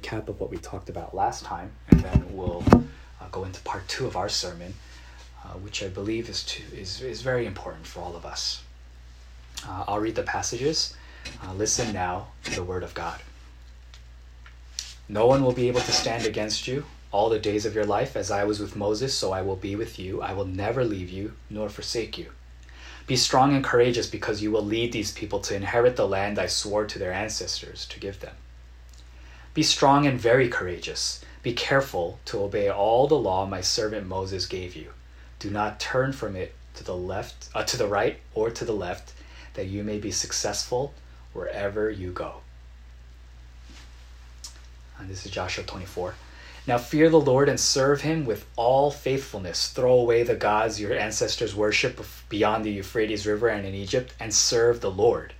recap of what we talked about last time, and then we'll uh, go into part two of our sermon, uh, which I believe is, to, is, is very important for all of us. Uh, I'll read the passages. Uh, listen now to the word of God. No one will be able to stand against you all the days of your life. As I was with Moses, so I will be with you. I will never leave you nor forsake you. Be strong and courageous because you will lead these people to inherit the land I swore to their ancestors to give them. Be strong and very courageous. Be careful to obey all the law my servant Moses gave you. Do not turn from it to the left, uh, to the right, or to the left, that you may be successful wherever you go. And this is Joshua 24. Now fear the Lord and serve him with all faithfulness. Throw away the gods your ancestors worship beyond the Euphrates River and in Egypt, and serve the Lord.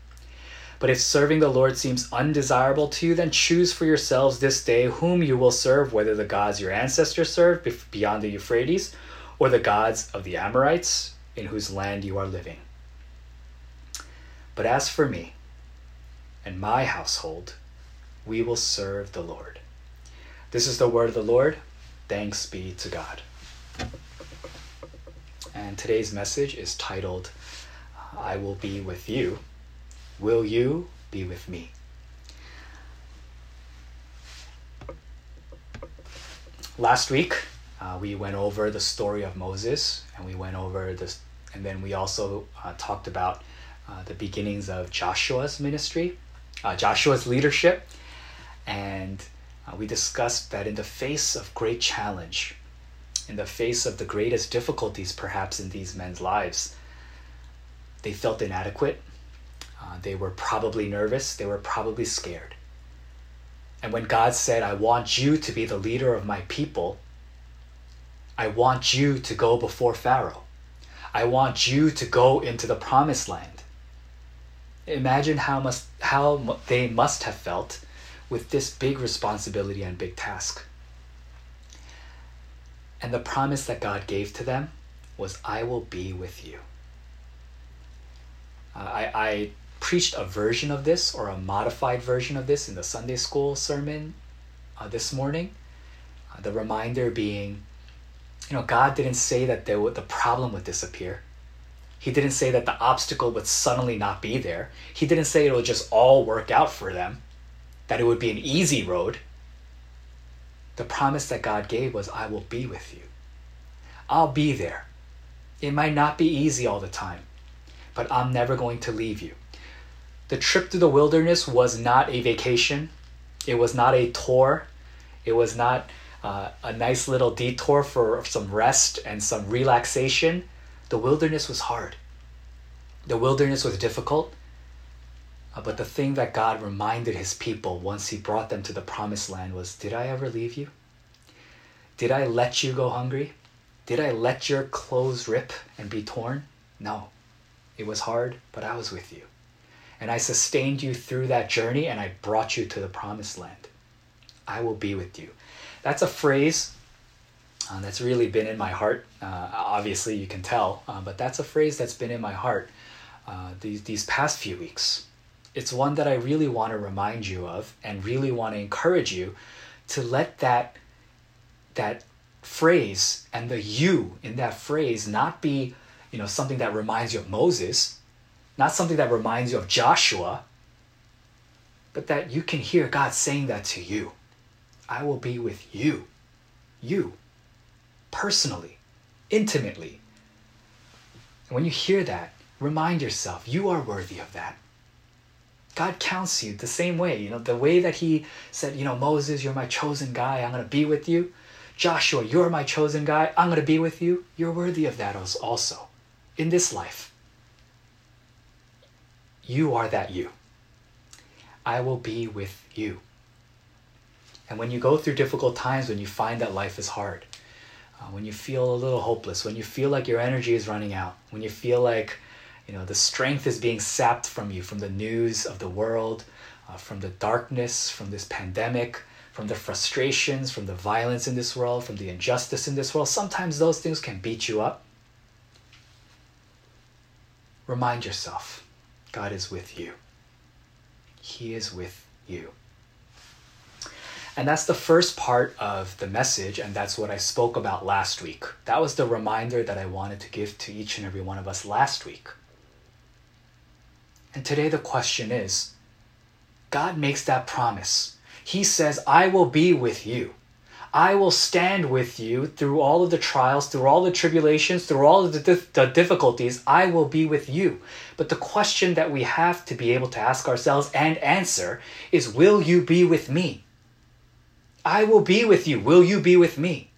But if serving the Lord seems undesirable to you, then choose for yourselves this day whom you will serve, whether the gods your ancestors served beyond the Euphrates, or the gods of the Amorites in whose land you are living. But as for me and my household, we will serve the Lord. This is the word of the Lord. Thanks be to God. And today's message is titled, I will be with you. Will you be with me? Last week, uh, we went over the story of Moses, and we went over this, and then we also uh, talked about uh, the beginnings of Joshua's ministry, uh, Joshua's leadership, and uh, we discussed that in the face of great challenge, in the face of the greatest difficulties perhaps in these men's lives, they felt inadequate. Uh, they were probably nervous. They were probably scared. And when God said, I want you to be the leader of my people, I want you to go before Pharaoh. I want you to go into the promised land. Imagine how, must, how they must have felt with this big responsibility and big task. And the promise that God gave to them was, I will be with you. Uh, I, I preached a version of this or a modified version of this in the Sunday school sermon uh, this morning. Uh, the reminder being, you know, God didn't say that there would, the problem would disappear. He didn't say that the obstacle would suddenly not be there. He didn't say it would just all work out for them that it would be an easy road. The promise that God gave was, I will be with you. I'll be there. It might not be easy all the time, but I'm never going to leave you. The trip through the wilderness was not a vacation, it was not a tour, it was not uh, a nice little detour for some rest and some relaxation. The wilderness was hard. The wilderness was difficult. Uh, but the thing that God reminded his people once he brought them to the promised land was Did I ever leave you? Did I let you go hungry? Did I let your clothes rip and be torn? No. It was hard, but I was with you. And I sustained you through that journey and I brought you to the promised land. I will be with you. That's a phrase uh, that's really been in my heart. Uh, obviously, you can tell, uh, but that's a phrase that's been in my heart uh, these, these past few weeks it's one that I really want to remind you of and really want to encourage you to let that that phrase and the you in that phrase not be you know something that reminds you of Moses not something that reminds you of Joshua but that you can hear God saying that to you I will be with you you personally intimately and when you hear that remind yourself you are worthy of that God counts you the same way. You know, the way that He said, you know, Moses, you're my chosen guy, I'm going to be with you. Joshua, you're my chosen guy, I'm going to be with you. You're worthy of that also in this life. You are that you. I will be with you. And when you go through difficult times, when you find that life is hard, uh, when you feel a little hopeless, when you feel like your energy is running out, when you feel like you know, the strength is being sapped from you, from the news of the world, uh, from the darkness, from this pandemic, from the frustrations, from the violence in this world, from the injustice in this world. Sometimes those things can beat you up. Remind yourself God is with you. He is with you. And that's the first part of the message, and that's what I spoke about last week. That was the reminder that I wanted to give to each and every one of us last week. And today the question is God makes that promise. He says, I will be with you. I will stand with you through all of the trials, through all the tribulations, through all of the, dif- the, difficulties. I will be with you. But the question that we have to be able to ask ourselves and answer is Will you be with me? I will be with you. Will you be with me?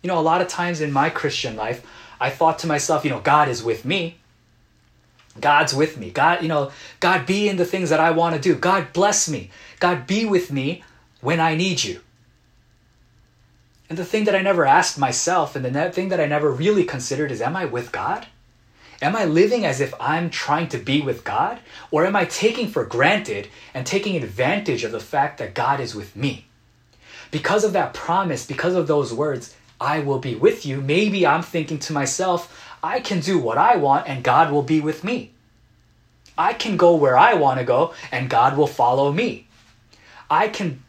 You know, a lot of times in my Christian life, I thought to myself, you know, God is with me. God's with me. God, you know, God be in the things that I want to do. God bless me. God be with me when I need you. And the thing that I never asked myself and the thing that I never really considered is am I with God? Am I living as if I'm trying to be with God? Or am I taking for granted and taking advantage of the fact that God is with me? Because of that promise, because of those words, I will be with you, maybe I'm thinking to myself, I can do what I want and God will be with me. I can go where I want to go and God will follow me. I can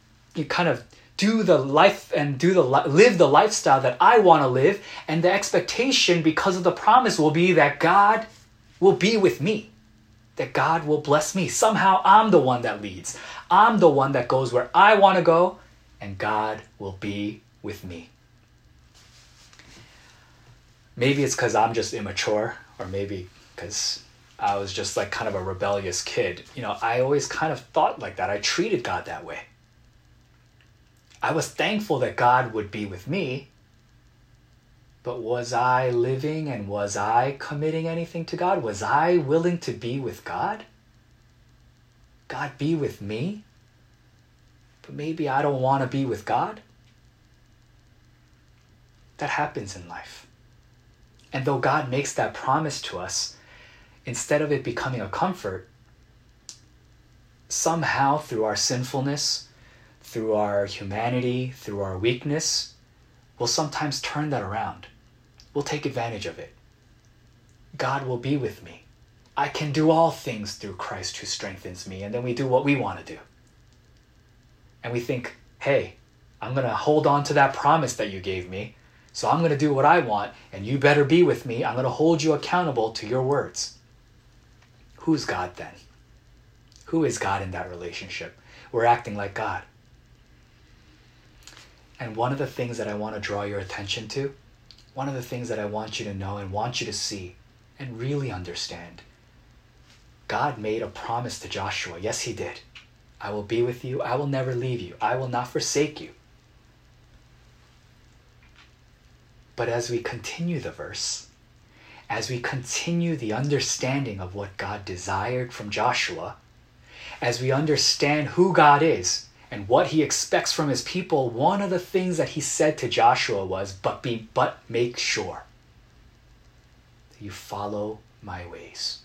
kind of do the life and do the live the lifestyle that I want to live and the expectation because of the promise will be that God will be with me. That God will bless me. Somehow I'm the one that leads. I'm the one that goes where I want to go and God will be with me. Maybe it's cuz I'm just immature or maybe cuz I was just like kind of a rebellious kid. You know, I always kind of thought like that. I treated God that way. I was thankful that God would be with me. But was I living and was I committing anything to God? Was I willing to be with God? God be with me? But maybe I don't want to be with God? That happens in life. And though God makes that promise to us, instead of it becoming a comfort, somehow through our sinfulness, through our humanity, through our weakness, we'll sometimes turn that around. We'll take advantage of it. God will be with me. I can do all things through Christ who strengthens me. And then we do what we want to do. And we think, hey, I'm going to hold on to that promise that you gave me. So I'm going to do what I want, and you better be with me. I'm going to hold you accountable to your words. Who's God then? Who is God in that relationship? We're acting like God. And one of the things that I want to draw your attention to, one of the things that I want you to know and want you to see and really understand, God made a promise to Joshua. Yes, He did. I will be with you. I will never leave you. I will not forsake you. But as we continue the verse, as we continue the understanding of what God desired from Joshua, as we understand who God is and what he expects from his people, one of the things that he said to Joshua was, But be but make sure that you follow my ways.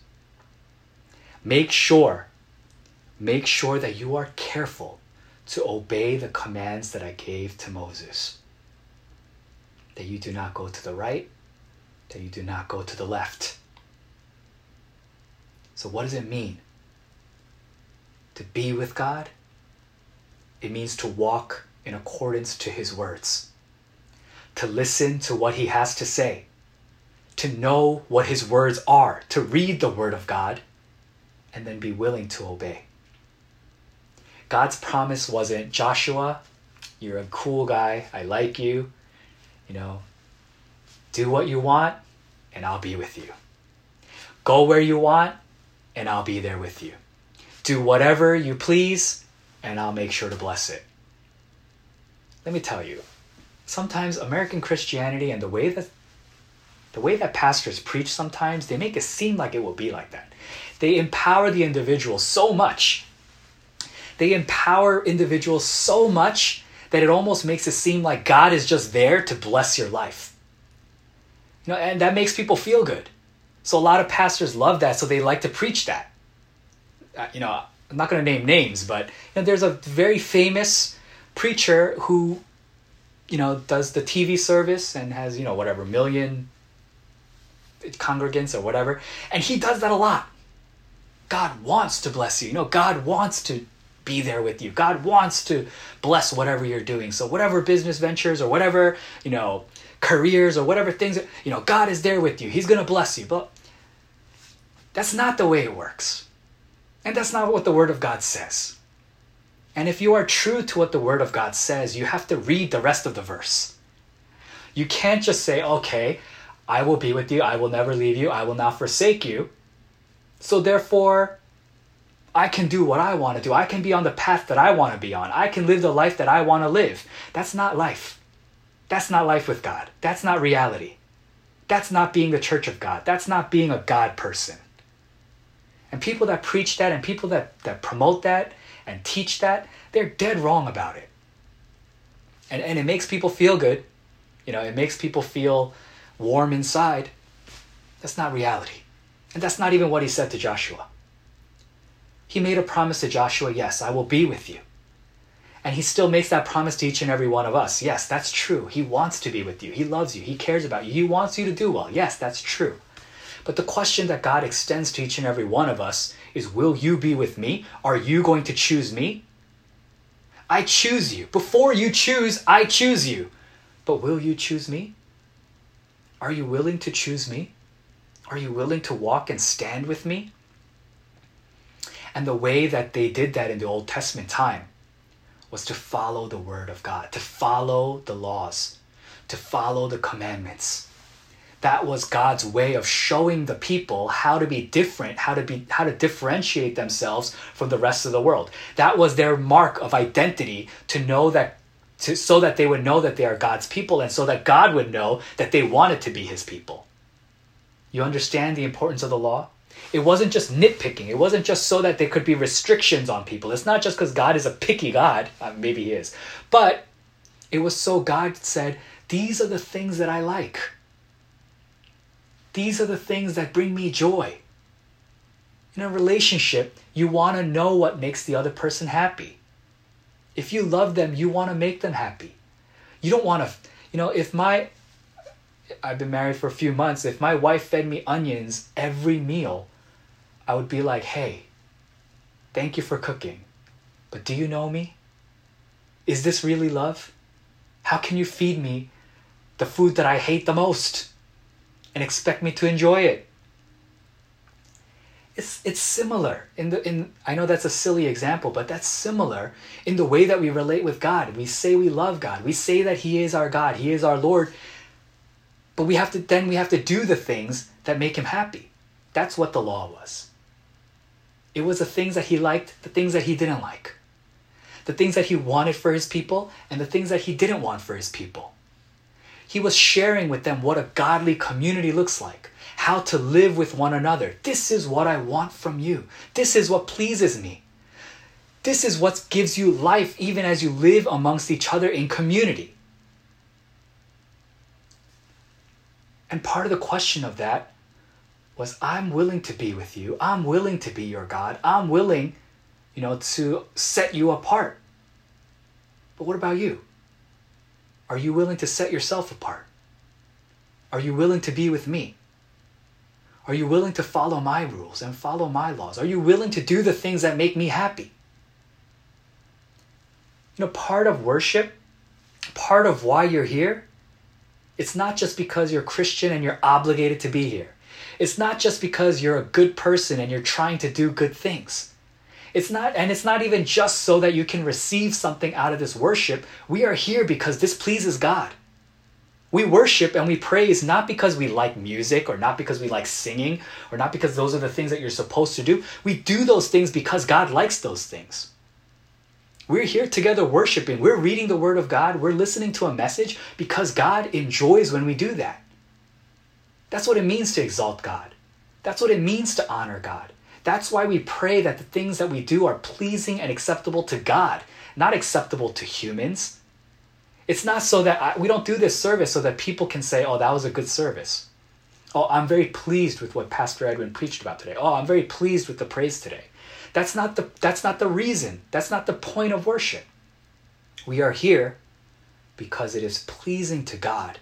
Make sure, make sure that you are careful to obey the commands that I gave to Moses. That you do not go to the right, that you do not go to the left. So, what does it mean to be with God? It means to walk in accordance to his words, to listen to what he has to say, to know what his words are, to read the word of God, and then be willing to obey. God's promise wasn't Joshua, you're a cool guy, I like you, you know, do what you want, and I'll be with you. Go where you want, and I'll be there with you. Do whatever you please, and I'll make sure to bless it. Let me tell you, sometimes American Christianity and the way that the way that pastors preach sometimes, they make it seem like it will be like that. They empower the individual so much. They empower individuals so much that it almost makes it seem like God is just there to bless your life. You know, and that makes people feel good. So a lot of pastors love that, so they like to preach that. Uh, you know, I'm not going to name names, but you know, there's a very famous preacher who, you know, does the TV service and has you know whatever million congregants or whatever, and he does that a lot. God wants to bless you. You know, God wants to be there with you. God wants to bless whatever you're doing. So whatever business ventures or whatever, you know, careers or whatever things, you know, God is there with you. He's going to bless you. But that's not the way it works. And that's not what the Word of God says. And if you are true to what the Word of God says, you have to read the rest of the verse. You can't just say, okay, I will be with you, I will never leave you, I will not forsake you. So therefore, I can do what I want to do. I can be on the path that I want to be on. I can live the life that I want to live. That's not life. That's not life with God. That's not reality. That's not being the church of God. That's not being a God person. And people that preach that and people that, that promote that and teach that, they're dead wrong about it. And, and it makes people feel good. You know, it makes people feel warm inside. That's not reality. And that's not even what he said to Joshua. He made a promise to Joshua, yes, I will be with you. And he still makes that promise to each and every one of us. Yes, that's true. He wants to be with you. He loves you. He cares about you. He wants you to do well. Yes, that's true. But the question that God extends to each and every one of us is Will you be with me? Are you going to choose me? I choose you. Before you choose, I choose you. But will you choose me? Are you willing to choose me? Are you willing to walk and stand with me? And the way that they did that in the Old Testament time was to follow the Word of God, to follow the laws, to follow the commandments. That was God's way of showing the people how to be different, how to be how to differentiate themselves from the rest of the world. That was their mark of identity to know that to, so that they would know that they are God's people and so that God would know that they wanted to be his people. You understand the importance of the law? It wasn't just nitpicking. It wasn't just so that there could be restrictions on people. It's not just because God is a picky God. Uh, maybe he is. But it was so God said, These are the things that I like. These are the things that bring me joy. In a relationship, you want to know what makes the other person happy. If you love them, you want to make them happy. You don't want to, you know, if my, I've been married for a few months, if my wife fed me onions every meal, I would be like, hey, thank you for cooking, but do you know me? Is this really love? How can you feed me the food that I hate the most and expect me to enjoy it? It's, it's similar in the in I know that's a silly example, but that's similar in the way that we relate with God. We say we love God. We say that He is our God, He is our Lord, but we have to then we have to do the things that make him happy. That's what the law was. It was the things that he liked, the things that he didn't like. The things that he wanted for his people and the things that he didn't want for his people. He was sharing with them what a godly community looks like, how to live with one another. This is what I want from you. This is what pleases me. This is what gives you life even as you live amongst each other in community. And part of the question of that was I'm willing to be with you. I'm willing to be your God. I'm willing, you know, to set you apart. But what about you? Are you willing to set yourself apart? Are you willing to be with me? Are you willing to follow my rules and follow my laws? Are you willing to do the things that make me happy? You know, part of worship, part of why you're here, it's not just because you're Christian and you're obligated to be here. It's not just because you're a good person and you're trying to do good things. It's not, and it's not even just so that you can receive something out of this worship. We are here because this pleases God. We worship and we praise not because we like music or not because we like singing or not because those are the things that you're supposed to do. We do those things because God likes those things. We're here together worshiping. We're reading the Word of God. We're listening to a message because God enjoys when we do that. That's what it means to exalt God. That's what it means to honor God. That's why we pray that the things that we do are pleasing and acceptable to God, not acceptable to humans. It's not so that I, we don't do this service so that people can say, oh, that was a good service. Oh, I'm very pleased with what Pastor Edwin preached about today. Oh, I'm very pleased with the praise today. That's not the that's not the reason. That's not the point of worship. We are here because it is pleasing to God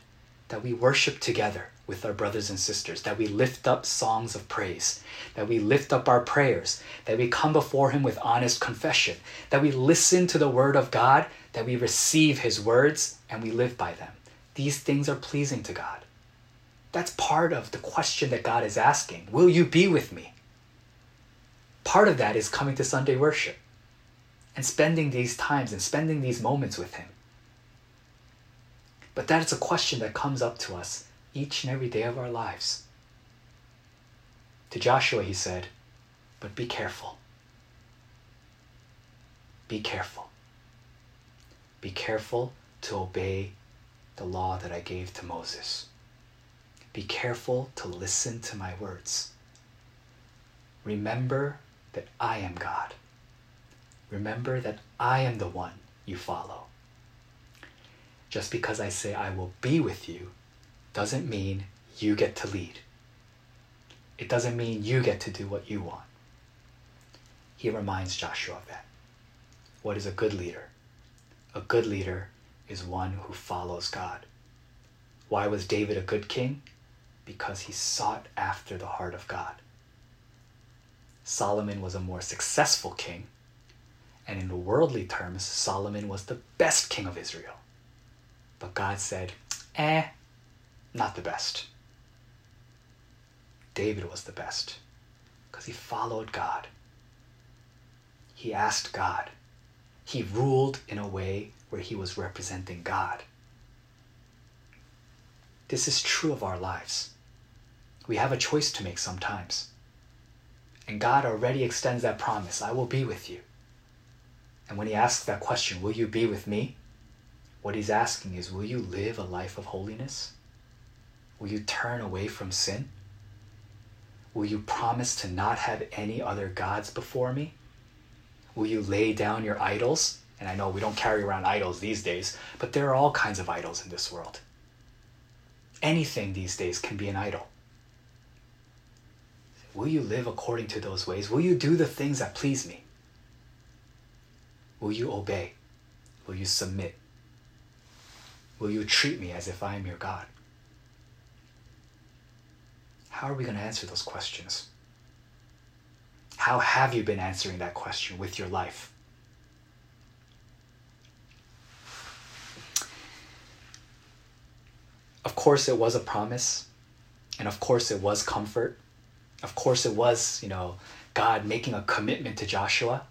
that we worship together with our brothers and sisters, that we lift up songs of praise, that we lift up our prayers, that we come before Him with honest confession, that we listen to the Word of God, that we receive His words, and we live by them. These things are pleasing to God. That's part of the question that God is asking Will you be with me? Part of that is coming to Sunday worship and spending these times and spending these moments with Him. But that is a question that comes up to us each and every day of our lives. To Joshua, he said, But be careful. Be careful. Be careful to obey the law that I gave to Moses. Be careful to listen to my words. Remember that I am God. Remember that I am the one you follow. Just because I say I will be with you doesn't mean you get to lead. It doesn't mean you get to do what you want. He reminds Joshua of that. What is a good leader? A good leader is one who follows God. Why was David a good king? Because he sought after the heart of God. Solomon was a more successful king, and in worldly terms, Solomon was the best king of Israel. But God said, eh, not the best. David was the best because he followed God. He asked God. He ruled in a way where he was representing God. This is true of our lives. We have a choice to make sometimes. And God already extends that promise I will be with you. And when he asks that question, Will you be with me? What he's asking is Will you live a life of holiness? Will you turn away from sin? Will you promise to not have any other gods before me? Will you lay down your idols? And I know we don't carry around idols these days, but there are all kinds of idols in this world. Anything these days can be an idol. Will you live according to those ways? Will you do the things that please me? Will you obey? Will you submit? Will you treat me as if I am your God? How are we going to answer those questions? How have you been answering that question with your life? Of course, it was a promise, and of course, it was comfort. Of course, it was, you know, God making a commitment to Joshua.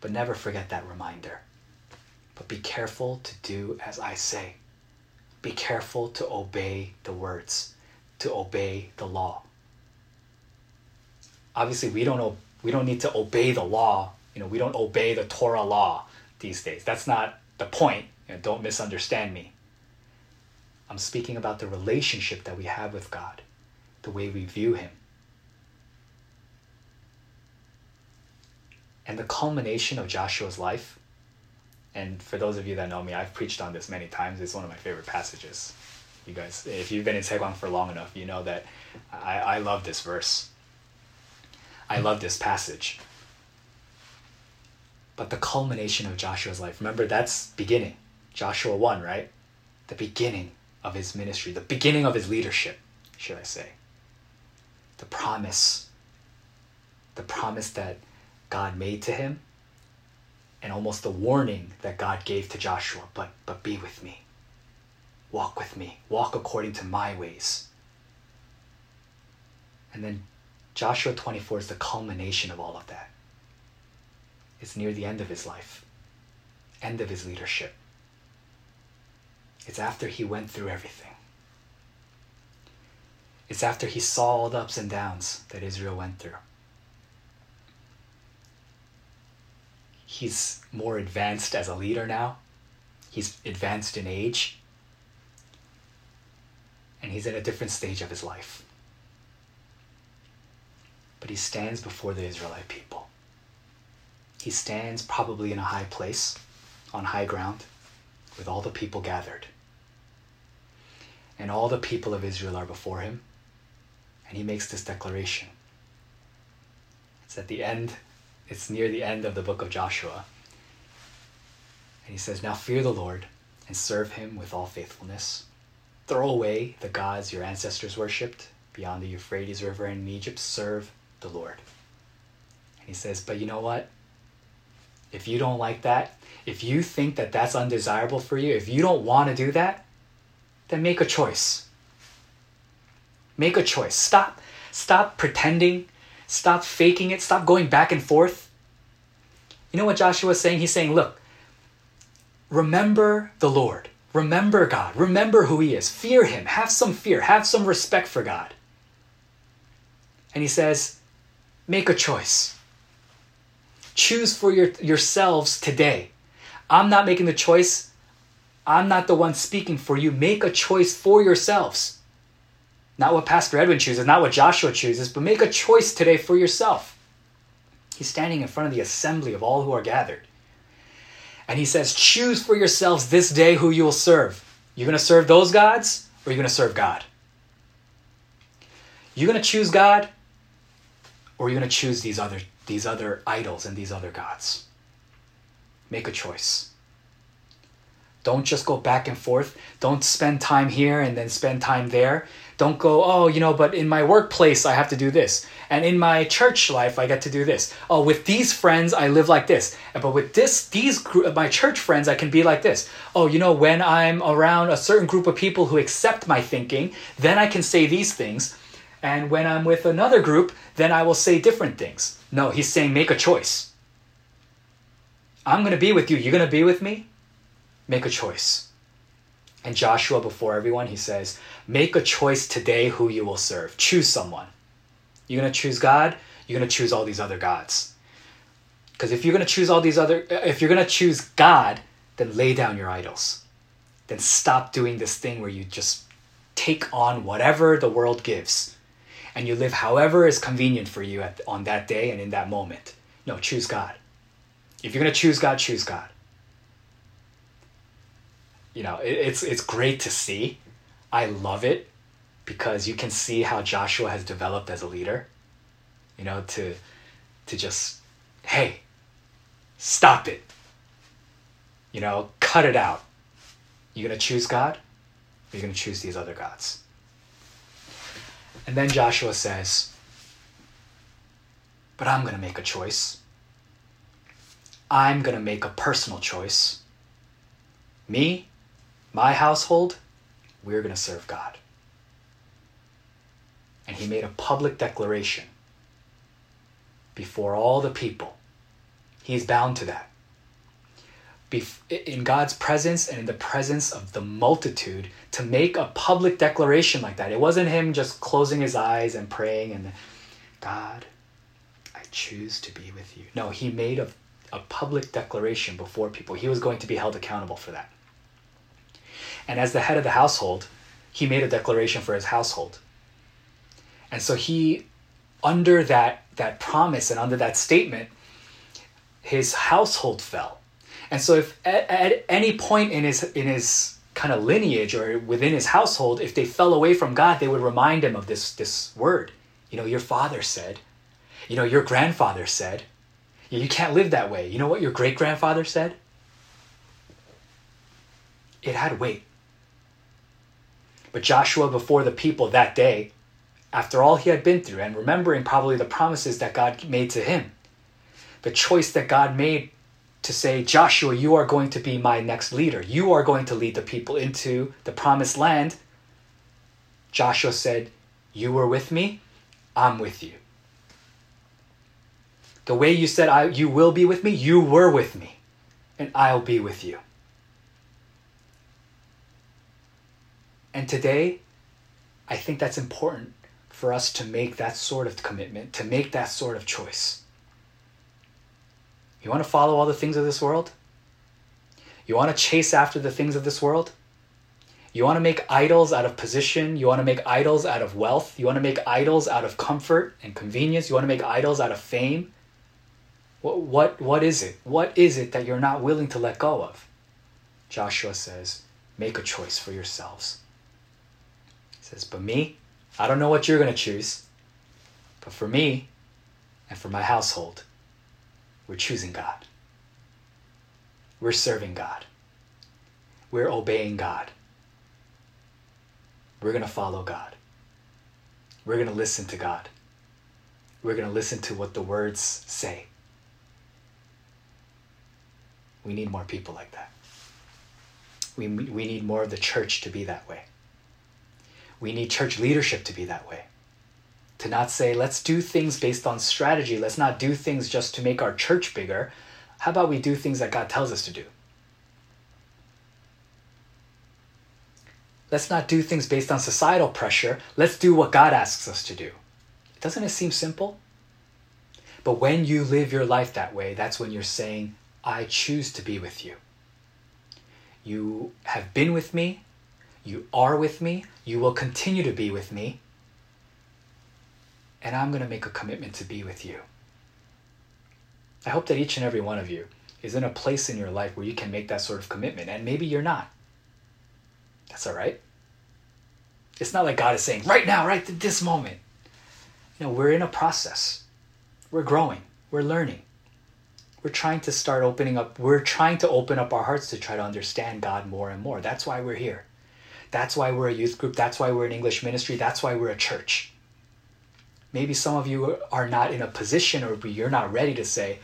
But never forget that reminder. But be careful to do as I say. Be careful to obey the words, to obey the law. Obviously, we don't we don't need to obey the law. You know, we don't obey the Torah law these days. That's not the point. You know, don't misunderstand me. I'm speaking about the relationship that we have with God, the way we view Him. And the culmination of Joshua's life and for those of you that know me, I've preached on this many times. It's one of my favorite passages. You guys, if you've been in Segwang for long enough, you know that I, I love this verse. I love this passage. But the culmination of Joshua's life, remember that's beginning. Joshua 1, right? The beginning of his ministry, the beginning of his leadership, should I say. The promise, the promise that God made to him and almost the warning that God gave to Joshua, but but be with me. Walk with me. Walk according to my ways. And then Joshua 24 is the culmination of all of that. It's near the end of his life, end of his leadership. It's after he went through everything. It's after he saw all the ups and downs that Israel went through. he's more advanced as a leader now. He's advanced in age. And he's at a different stage of his life. But he stands before the Israelite people. He stands probably in a high place, on high ground, with all the people gathered. And all the people of Israel are before him. And he makes this declaration. It's at the end it's near the end of the book of Joshua. And he says, Now fear the Lord and serve him with all faithfulness. Throw away the gods your ancestors worshipped beyond the Euphrates River in Egypt. Serve the Lord. And he says, But you know what? If you don't like that, if you think that that's undesirable for you, if you don't want to do that, then make a choice. Make a choice. Stop stop pretending, stop faking it, stop going back and forth. You know what Joshua is saying? He's saying, "Look, remember the Lord. Remember God. Remember who he is. Fear him. Have some fear. Have some respect for God." And he says, "Make a choice. Choose for your, yourselves today. I'm not making the choice. I'm not the one speaking for you. Make a choice for yourselves. Not what Pastor Edwin chooses, not what Joshua chooses, but make a choice today for yourself. He's standing in front of the assembly of all who are gathered. And he says, Choose for yourselves this day who you will serve. You're going to serve those gods, or you're going to serve God? You're going to choose God, or you're going to choose these other these other idols and these other gods. Make a choice. Don't just go back and forth. Don't spend time here and then spend time there. Don't go, oh, you know, but in my workplace I have to do this. And in my church life I get to do this. Oh, with these friends I live like this. But with this these group, my church friends I can be like this. Oh, you know, when I'm around a certain group of people who accept my thinking, then I can say these things. And when I'm with another group, then I will say different things. No, he's saying make a choice. I'm going to be with you. You're going to be with me? Make a choice. And Joshua, before everyone, he says, Make a choice today who you will serve. Choose someone. You're going to choose God, you're going to choose all these other gods. Because if you're going to choose all these other, uh, if you're going to choose God, then lay down your idols. Then stop doing this thing where you just take on whatever the world gives and you live however is convenient for you at, on that day and in that moment. No, choose God. If you're going to choose God, choose God. You know, it, it's it's great to see. I love it because you can see how Joshua has developed as a leader. You know, to to just hey, stop it. You know, cut it out. You're gonna choose God? Or you gonna choose these other gods? And then Joshua says, But I'm going to make a choice. I'm going to make a personal choice. Me, my household, we're going to serve God. And he made a public declaration before all the people. He's bound to that in God's presence and in the presence of the multitude to make a public declaration like that. It wasn't him just closing his eyes and praying and God, I choose to be with you. No, he made a, a public declaration before people. He was going to be held accountable for that. And as the head of the household, he made a declaration for his household. And so he under that that promise and under that statement his household fell and so if at, at any point in his in his kind of lineage or within his household, if they fell away from God, they would remind him of this this word. You know, your father said, you know, your grandfather said, you can't live that way. You know what your great grandfather said? It had weight. But Joshua, before the people that day, after all he had been through, and remembering probably the promises that God made to him, the choice that God made to say, Joshua, you are going to be my next leader. You are going to lead the people into the promised land. Joshua said, You were with me, I'm with you. The way you said, I, You will be with me, you were with me, and I'll be with you. And today, I think that's important for us to make that sort of commitment, to make that sort of choice. You want to follow all the things of this world? You want to chase after the things of this world? You want to make idols out of position. You want to make idols out of wealth. You want to make idols out of comfort and convenience. You want to make idols out of fame. What, what, what is it? What is it that you're not willing to let go of? Joshua says, make a choice for yourselves. Says, but me, I don't know what you're going to choose. But for me and for my household, we're choosing God. We're serving God. We're obeying God. we're going to follow God. We're going to listen to God. We're going to listen to what the words say. We need more people like that. We, we need more of the church to be that way. We need church leadership to be that way. To not say, let's do things based on strategy. Let's not do things just to make our church bigger. How about we do things that God tells us to do? Let's not do things based on societal pressure. Let's do what God asks us to do. Doesn't it seem simple? But when you live your life that way, that's when you're saying, I choose to be with you. You have been with me, you are with me, you will continue to be with me, and I'm going to make a commitment to be with you. I hope that each and every one of you is in a place in your life where you can make that sort of commitment, and maybe you're not. That's all right. It's not like God is saying, right now, right at this moment. You know, we're in a process. We're growing. We're learning. We're trying to start opening up. We're trying to open up our hearts to try to understand God more and more. That's why we're here. That's why we're a youth group. That's why we're an English ministry. That's why we're a church. Maybe some of you are not in a position or you're not ready to say,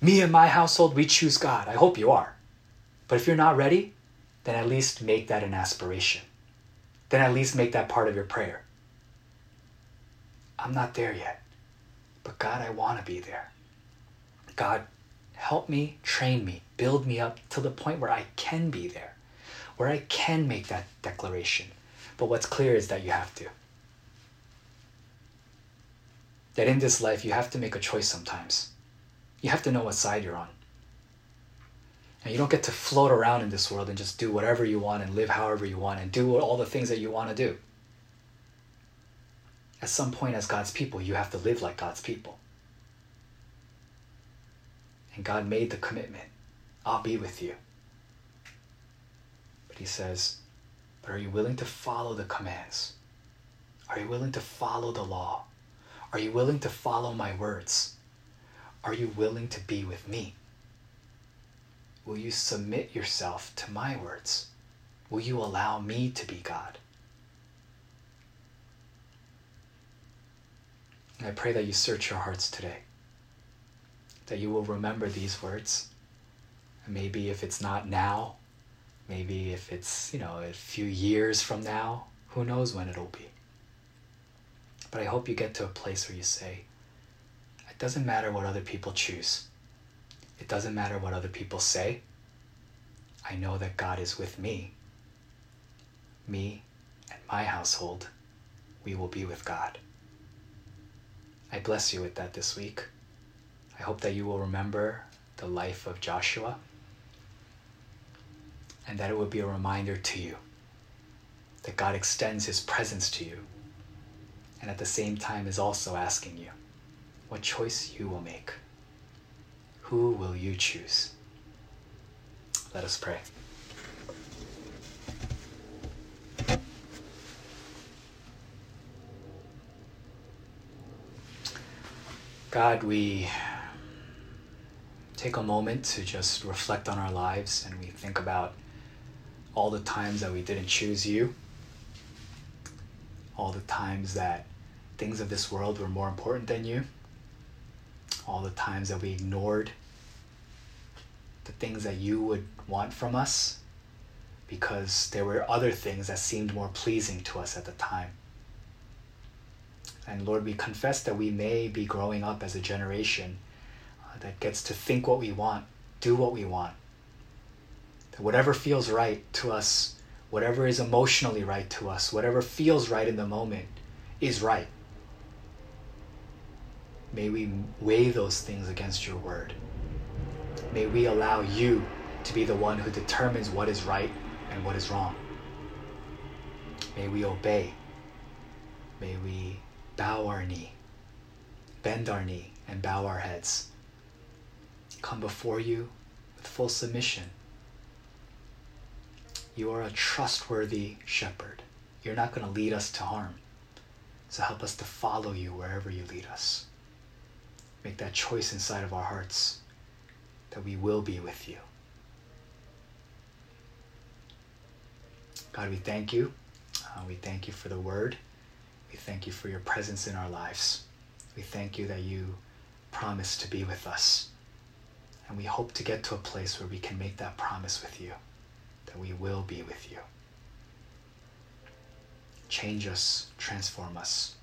Me and my household, we choose God. I hope you are. But if you're not ready, then at least make that an aspiration. Then at least make that part of your prayer. I'm not there yet, but God, I want to be there. God, help me, train me, build me up to the point where I can be there, where I can make that declaration. But what's clear is that you have to. That in this life, you have to make a choice sometimes. You have to know what side you're on. And you don't get to float around in this world and just do whatever you want and live however you want and do all the things that you want to do. At some point, as God's people, you have to live like God's people. And God made the commitment I'll be with you. But He says, But are you willing to follow the commands? Are you willing to follow the law? Are you willing to follow my words? Are you willing to be with me? Will you submit yourself to my words? Will you allow me to be God? And I pray that you search your hearts today, that you will remember these words. And maybe if it's not now, maybe if it's, you know, a few years from now, who knows when it'll be. But I hope you get to a place where you say, it doesn't matter what other people choose. It doesn't matter what other people say. I know that God is with me. Me and my household, we will be with God. I bless you with that this week. I hope that you will remember the life of Joshua and that it will be a reminder to you that God extends his presence to you and at the same time is also asking you what choice you will make. Who will you choose? Let us pray. God, we take a moment to just reflect on our lives and we think about all the times that we didn't choose you, all the times that things of this world were more important than you, all the times that we ignored the things that you would want from us because there were other things that seemed more pleasing to us at the time. And Lord, we confess that we may be growing up as a generation uh, that gets to think what we want, do what we want. That whatever feels right to us, whatever is emotionally right to us, whatever feels right in the moment is right. May we weigh those things against your word may we allow you to be the one who determines what is right and what is wrong. May we obey. May we bow our knee, bend our knee, and bow our heads. Come before you with full submission. You are a trustworthy shepherd. You're not going to lead us to harm. So help us to follow you wherever you lead us. Make that choice inside of our hearts that we will be with you. God, we thank you Uh, we thank you for the word. We thank you for your presence in our lives. We thank you that you promise to be with us. And we hope to get to a place where we can make that promise with you, that we will be with you. Change us, transform us.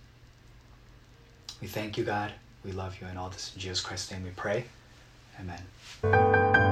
We thank you, God. We love you, and all this in Jesus Christ's name we pray. Amen.